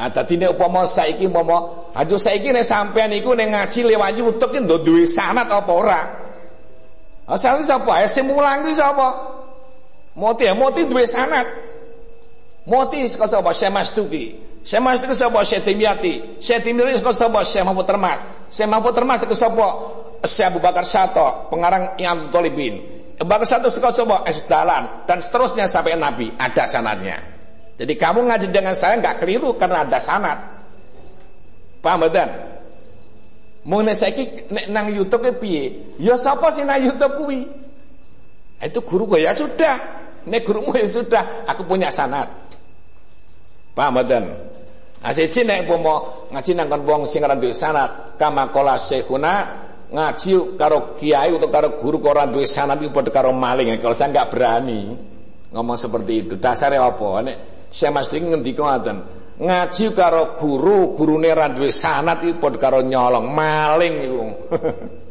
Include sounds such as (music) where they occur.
Ah dadi nek upama saiki upama aja saiki nek sampean iku nek ngaji lewat YouTube ki ndok duwe sanad apa ora? Asal sapa? Sing mulang kuwi sapa? Moti ya moti duwe sanad. Moti saka sapa? Syekh Mastuki. Syekh Mastuki sapa? Syekh Timyati. Syekh Timyati saka sapa? Syekh Mahmud Termas. Syekh Mahmud Termas saka sapa? Syekh Abu Bakar Syato, pengarang Imam Tolibin. Abu Bakar Syato saka sapa? Es Dalan dan seterusnya sampai Nabi ada sanadnya. Jadi kamu ngaji dengan saya nggak keliru karena ada sanat. Paham betul? Mau saiki nang YouTube e piye? Ya sapa sih nang YouTube kuwi? Itu guru gue ya sudah. Nek gurumu ya sudah, aku punya sanat. Paham betul? Asiji nek umpama ngaji nang kon wong sing sanad, kama qala syekhuna ngaji karo kiai atau karo guru kok ora duwe sanad iku padha karo maling. Kalau saya nggak berani ngomong seperti itu. Dasarnya apa? Nek Syekh Mas Dik ngendika ngoten. Ngaji karo guru, gurune ra duwe sanad iku padha karo nyolong, maling iku. (laughs)